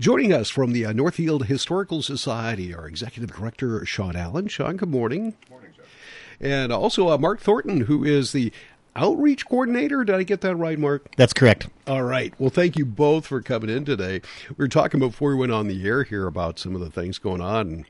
Joining us from the uh, Northfield Historical Society, our executive director, Sean Allen. Sean, good morning. Morning, Jeff. And also uh, Mark Thornton, who is the outreach coordinator. Did I get that right, Mark? That's correct. All right. Well, thank you both for coming in today. We were talking before we went on the air here about some of the things going on, and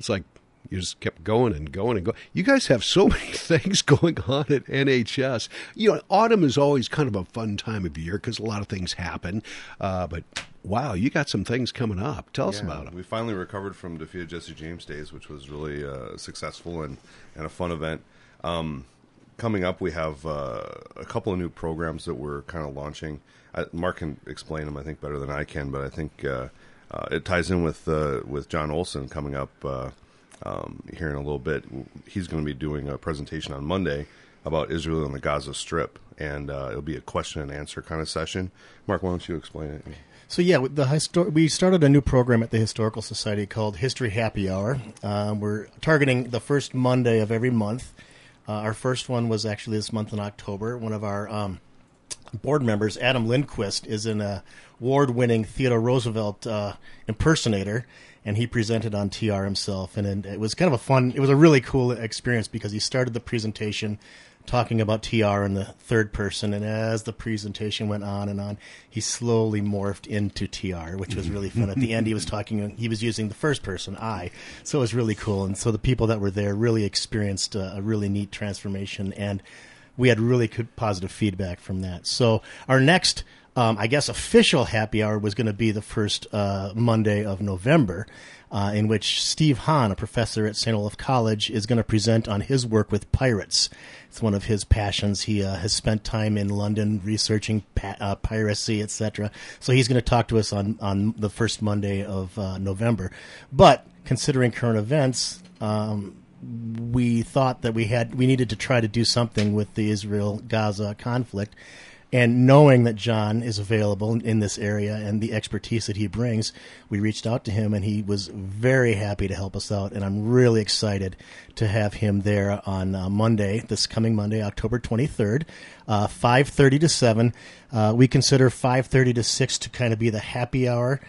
it's like you just kept going and going and going. You guys have so many things going on at NHS. You know, autumn is always kind of a fun time of year because a lot of things happen. Uh, but wow, you got some things coming up. Tell us about them. We finally recovered from defeated Jesse James days, which was really uh, successful and, and a fun event. Um, coming up, we have uh, a couple of new programs that we're kind of launching. I, Mark can explain them, I think, better than I can, but I think uh, uh, it ties in with uh, with Jon Olson coming up uh, um, here in a little bit. He's going to be doing a presentation on Monday about Israel and the Gaza Strip, and uh, it'll be a question and answer kind of session. Mark, why don't you explain it? So yeah, the histor- we started a new program at the Historical Society called History Happy Hour. Um, we're targeting the first Monday of every month. Uh, our first one was actually this month in October. One of our um, board members, Adam Lindquist, is an award-winning Theodore Roosevelt uh, impersonator, and he presented on TR himself. And, and it was kind of a fun. It was a really cool experience because he started the presentation talking about TR in the third person, and as the presentation went on and on, he slowly morphed into TR, which was really fun. At the end, he was talking, he was using the first person, I, so it was really cool. And so the people that were there really experienced a, a really neat transformation, and we had really good positive feedback from that. So our next. Um, I guess official happy hour was going to be the first uh, Monday of November, uh, in which Steve Hahn, a professor at St. Olaf College, is going to present on his work with pirates. It's one of his passions. He uh, has spent time in London researching pa- uh, piracy, etc. So he's going to talk to us on, on the first Monday of uh, November. But considering current events, um, we thought that we had we needed to try to do something with the Israel Gaza conflict. And knowing that Jon is available in this area and the expertise that he brings, we reached out to him and he was very happy to help us out. And I'm really excited to have him there on uh, Monday, this coming Monday, October 23rd, uh, 5.30 to 7. Uh, we consider 5.30 to 6 to kind of be the happy hour.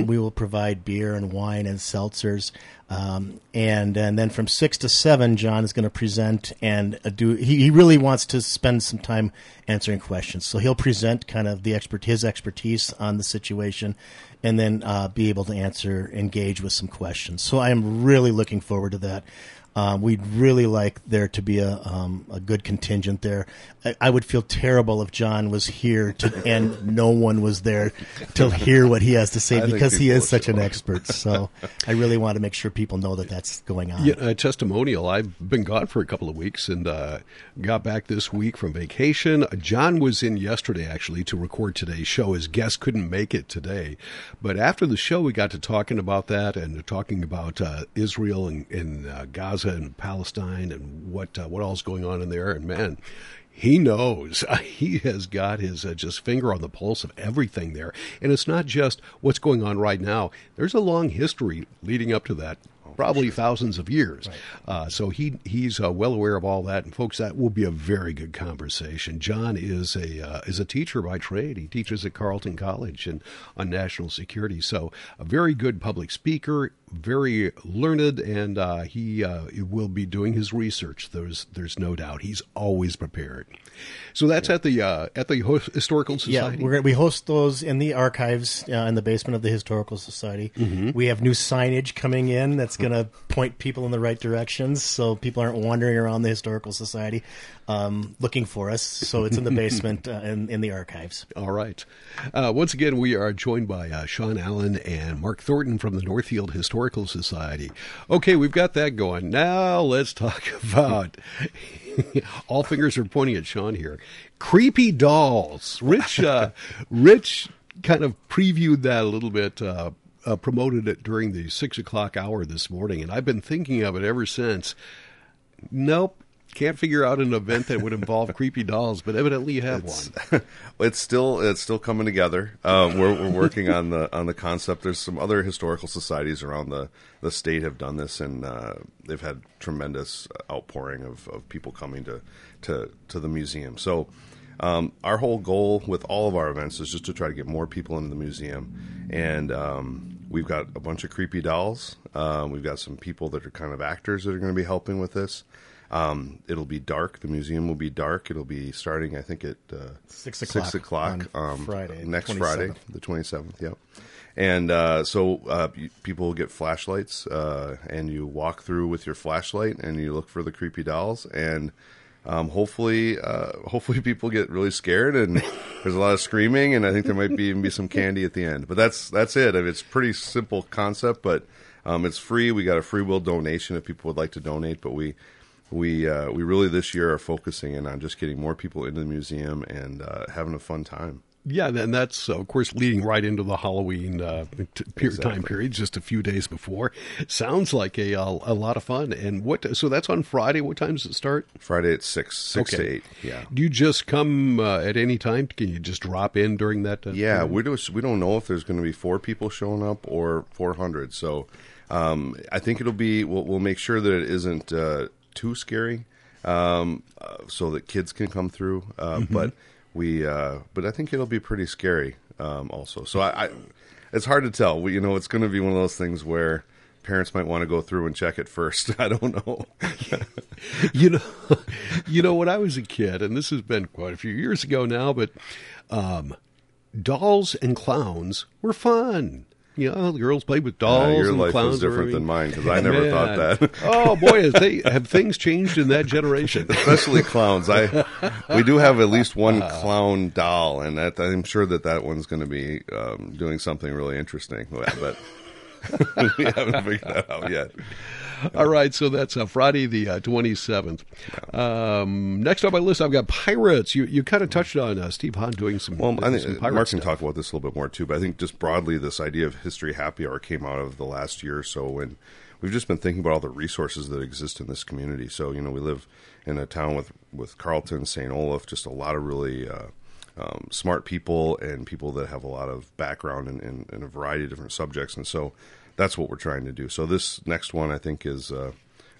Uh, we will provide beer and wine and seltzers. Um, and and then from six to seven, Jon is going to present and uh, do. He, he really wants to spend some time answering questions, so he'll present kind of the expert his expertise on the situation, and then uh, be able to answer, engage with some questions. So I am really looking forward to that. Um, we'd really like there to be a um, a good contingent there. I, I would feel terrible if Jon was here to and no one was there to hear what he has to say because he is such an expert. So I really want to make sure people know that that's going on. Yeah, a testimonial. I've been gone for a couple of weeks and uh, got back this week from vacation. Jon was in yesterday actually to record today's show. His guest couldn't make it today, but after the show, we got to talking about that and talking about uh, Israel and, and uh, Gaza and Palestine and what uh, what all's going on in there. And man. He knows. He has got his uh, just finger on the pulse of everything there. And it's not just what's going on right now. There's a long history leading up to that probably thousands of years. Uh, so he he's uh, well aware of all that, and folks, that will be a very good conversation. Jon is a uh, is a teacher by trade. He teaches at Carleton College and on national security. So a very good public speaker, very learned, and uh, he uh, will be doing his research. There's there's no doubt. He's always prepared. So that's at the uh, at the historical Yeah, society. we're, we host those in the archives uh, in the basement of the Historical Society. Mm-hmm. We have new signage coming in that's going to point people in the right directions, so people aren't wandering around the Historical Society um, looking for us. So it's in the basement uh, in, in the archives. All right. Uh, once again, we are joined by uh, Sean Allen and Mark Thornton from the Northfield Historical Society. Okay, we've got that going. Now let's talk about. all fingers are pointing at Sean here. Creepy dolls. Rich, uh, Rich, kind of previewed that a little bit. Uh, uh, promoted it during the six o'clock hour this morning, and I've been thinking of it ever since. Nope, can't figure out an event that would involve creepy dolls, but evidently you have one. it's still it's still coming together. Uh, we're we're working on the on the concept. There's some other historical societies around the the state have done this, and uh, they've had tremendous outpouring of, of people coming to to to the museum. So. um, our whole goal with all of our events is just to try to get more people into the museum, and um, we've got a bunch of creepy dolls. Um, we've got some people that are kind of actors that are going to be helping with this. Um, it'll be dark. The museum will be dark. It'll be starting, I think, at uh, Six o'clock Six o'clock um, Friday, next 27th. Friday, the twenty seventh. Yep. And uh, so uh, people will get flashlights, uh, and you walk through with your flashlight, and you look for the creepy dolls, and um, hopefully, uh, hopefully people get really scared, and there's a lot of screaming, and I think there might be even be some candy at the end. But that's that's it. I mean, it's a pretty simple concept, but um, it's free. We got a free will donation if people would like to donate, but we we uh, we really this year are focusing in on just getting more people into the museum and uh, having a fun time. Yeah, and that's uh, of course leading right into the Halloween uh, t- per- time period, just a few days before. Sounds like a a, a lot of fun. And what? So that's on Friday. What time does it start? Friday at six six to eight. Yeah. Do you just come uh, at any time? Can you just drop in during that? Uh, Yeah, period? we do. We don't know if there's going to be four people showing up or 400. So um, I think it'll be. We'll, we'll make sure that it isn't uh, too scary, um, uh, so that kids can come through. Uh, But we. Uh, but I think it'll be pretty scary um, also. So I, I. It's hard to tell. We, you know, it's going to be one of those things where. Parents might want to go through and check it first. I don't know. you know, you know, when I was a kid, and this has been quite a few years ago now, but um, dolls and clowns were fun. You know, the girls played with dolls. Uh, your and life clowns was different than mine because I never thought that. oh boy, have, they, have things changed in that generation? especially clowns. I we do have at least one clown doll, and that, I'm sure that that one's going to be um, doing something really interesting. But we haven't figured that out yet. All right, so that's uh, Friday the twenty seventh. Um, next on my list, I've got pirates. You you kind of touched on uh, Steve Hahn doing some. Well, I some think pirate Mark can stuff. talk about this a little bit more too. But I think just broadly, this idea of history happy hour came out of the last year or so, when we've just been thinking about all the resources that exist in this community. So you know, we live in a town with with Carleton, St. Olaf, just a lot of really. Uh, um, smart people and people that have a lot of background in, in, in a variety of different subjects, and so that's what we're trying to do. So this next one, I think, is uh,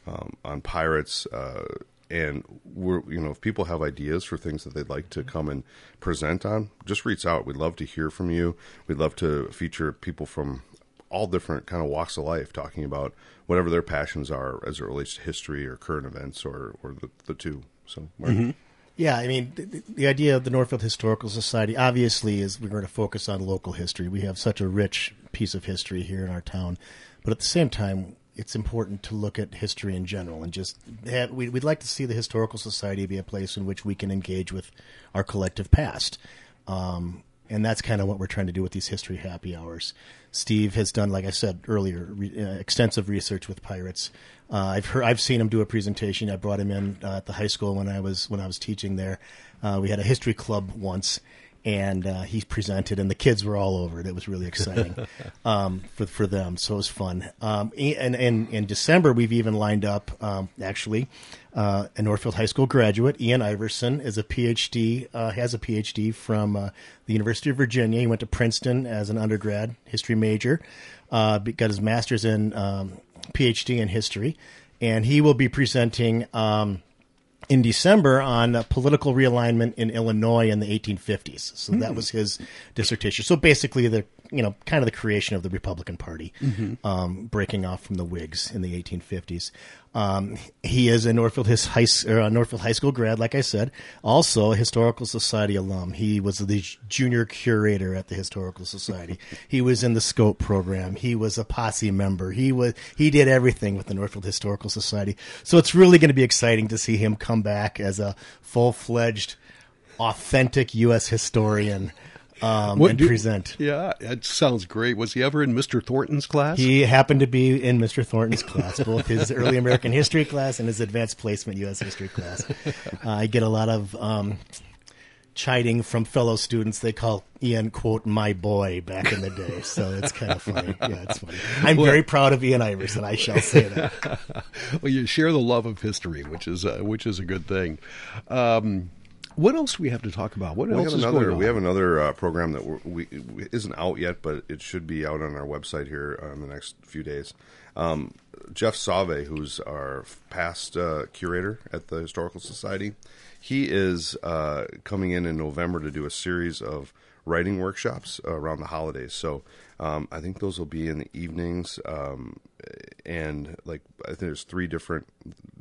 um, on pirates, uh, and we're you know if people have ideas for things that they'd like to come and present on, just reach out. We'd love to hear from you. We'd love to feature people from all different kind of walks of life talking about whatever their passions are as it relates to history or current events or or the, the two. So Mark? Yeah, I mean, the, the idea of the Northfield Historical Society obviously is we're going to focus on local history. We have such a rich piece of history here in our town, but at the same time, it's important to look at history in general and just have, we, we'd like to see the Historical Society be a place in which we can engage with our collective past. Um, and that's kind of what we're trying to do with these history happy hours. Steve has done, like I said earlier, re- uh, extensive research with pirates. Uh, I've heard, I've seen him do a presentation. I brought him in uh, at the high school when I was when I was teaching there. Uh, we had a history club once, and uh, he presented, and the kids were all over it. It was really exciting um, for for them, so it was fun. Um, and, and in December, we've even lined up um, actually uh, a Northfield High School graduate, Ian Iverson, is a PhD, uh, has a PhD from uh, the University of Virginia. He went to Princeton as an undergrad history major, uh, got his master's in um, PhD in history, and he will be presenting. Um, in December on political realignment in Illinois in the 1850s. So that hmm. was his dissertation. So basically, the you know kind of the creation of the Republican Party, um, breaking off from the Whigs in the 1850s. Um, he is a Northfield his high or Northfield High School grad, like I said. Also a Historical Society alum. He was the junior curator at the Historical Society. he was in the Scope program. He was a posse member. He was he did everything with the Northfield Historical Society. So it's really going to be exciting to see him come back as a full fledged, authentic U.S. historian um, What and do- present. Yeah, it sounds great. Was he ever in Mr. Thornton's class? He happened to be in Mr. Thornton's class, both his early American history class and his advanced placement U.S. history class. Uh, I get a lot of um, chiding from fellow students. They call Ian, quote, my boy back in the day. So it's kind of funny. Yeah, it's funny. I'm very proud of Ian Iverson. I shall say that. well, you share the love of history, which is uh, which is a good thing. Um, What else do we have to talk about? What We else have is another. going on? We have another uh, program that we isn't out yet, but it should be out on our website here uh, in the next few days. Um, Jeff Sauve, who's our past uh, curator at the Historical Society, he is uh, coming in in November to do a series of writing workshops around the holidays. So um, I think those will be in the evenings, um, and like I think there's three different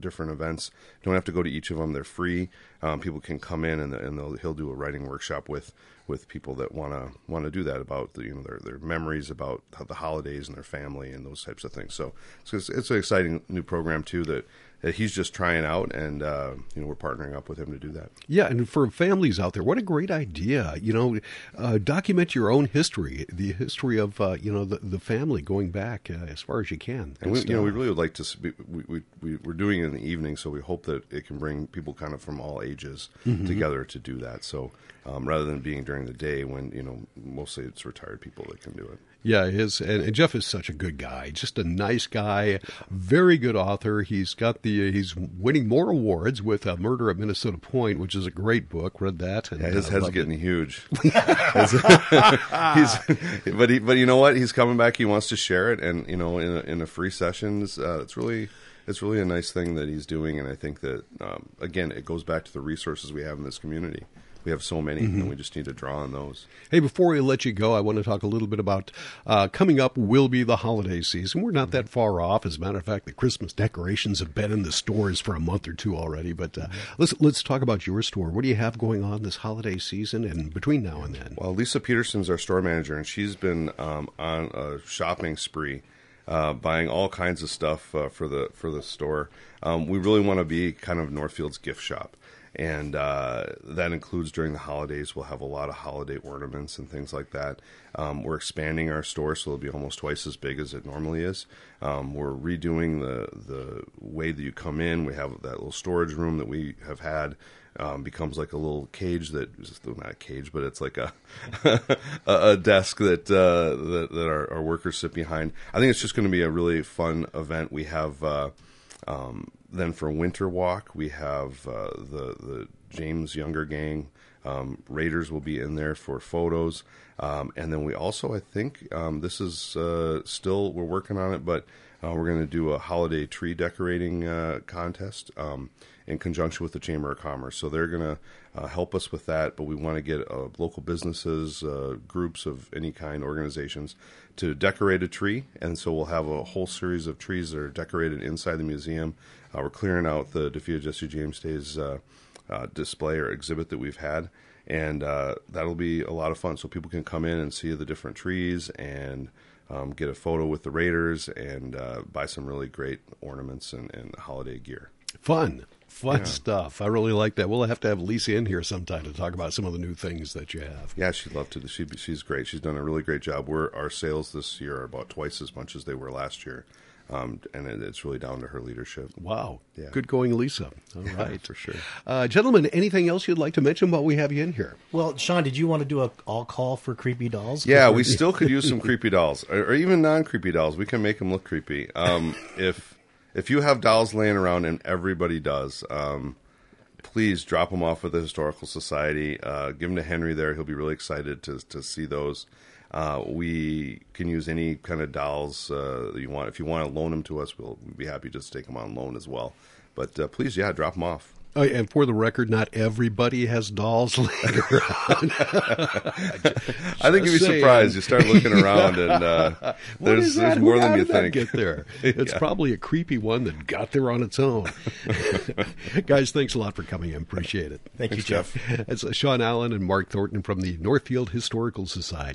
different events. Don't have to go to each of them; they're free. Um, people can come in and, and they'll, he'll do a writing workshop with with people that want to want to do that about the, you know their their memories about the holidays and their family and those types of things. So, so it's, it's an exciting new program too that, that he's just trying out, and uh, you know we're partnering up with him to do that. Yeah, and for families out there, what a great idea! You know, uh, document your own history, the history of uh, you know the, the family going back uh, as far as you can. And we, you know, we really would like to. s- We, we, we, we, we're doing it the evening, so we hope that it can bring people kind of from all ages Mm-hmm. together to do that. So um, rather than being during the day when you know mostly it's retired people that can do it. Yeah, his and, Jeff is such a good guy, just a nice guy, very good author. He's got the he's winning more awards with uh, Murder at Minnesota Point, which is a great book. Read that. And, Yeah, his uh, head's loved it. getting huge. he's, but he, but you know what? He's coming back. He wants to share it, and you know, in a, in a free sessions, uh, it's really it's really a nice thing that he's doing. And I think that um, again, it goes back to the resources we have in this community. We have so many, Mm-hmm. and we just need to draw on those. Hey, before we let you go, I want to talk a little bit about uh, coming up will be the holiday season. We're not that far off. As a matter of fact, the Christmas decorations have been in the stores for a month or two already. But uh, let's let's talk about your store. What do you have going on this holiday season and between now and then? Well, Lisa Peterson's our store manager, and she's been um, on a shopping spree, uh, buying all kinds of stuff uh, for the for the store. Um, we really want to be kind of Northfield's gift shop, and uh, that includes during the holidays. We'll have a lot of holiday ornaments and things like that. Um, we're expanding our store, so it'll be almost twice as big as it normally is. Um, we're redoing the the way that you come in. We have that little storage room that we have had um, becomes like a little cage that not a cage, but it's like a a, a desk that uh, that, that our, our workers sit behind. I think it's just going to be a really fun event. We have uh, um, then for winter walk we have uh, the the James Younger Gang. Um, Raiders will be in there for photos, um, and then we also I think um, this is uh, still we're working on it, but uh, we're going to do a holiday tree decorating uh, contest um, in conjunction with the Chamber of Commerce. So they're going to uh, help us with that, but we want to get uh, local businesses, uh, groups of any kind, organizations to decorate a tree. And so we'll have a whole series of trees that are decorated inside the museum. Uh, we're clearing out the Defeat Jesse James Days display or exhibit that we've had. And that'll be a lot of fun. So people can come in and see the different trees and um, get a photo with the Raiders and uh, buy some really great ornaments and, and holiday gear. Fun, fun stuff. I really like that. We'll have to have Lisa in here sometime to talk about some of the new things that you have. Yeah, she'd love to. She, she's great. She's done a really great job. We're, our sales this year are about twice as much as they were last year. Um, and it, it's really down to her leadership. Wow. Yeah. Good going, Lisa. All right. for sure. Uh, gentlemen, anything else you'd like to mention while we have you in here? Well, Sean, did you want to do a all call for creepy dolls? Yeah, we still could use some creepy dolls, or, or even non-creepy dolls. We can make them look creepy. Um, if if you have dolls laying around, and everybody does, um, please drop them off at the historical society. Uh, give them to Henry there; he'll be really excited to to see those. Uh, we can use any kind of dolls uh, that you want. If you want to loan them to us, we'll we'd be happy to just take them on loan as well. But uh, please, yeah, drop them off. Oh, and for the record, not everybody has dolls laying around. I think you'd be saying. surprised. You start looking around, and uh, there's, there's more How than you think. Get there. It's Yeah. probably a creepy one that got there on its own. Guys, thanks a lot for coming in. Appreciate it. Thank you, Jeff. Jeff. It's uh, Sean Allen and Mark Thornton from the Northfield Historical Society.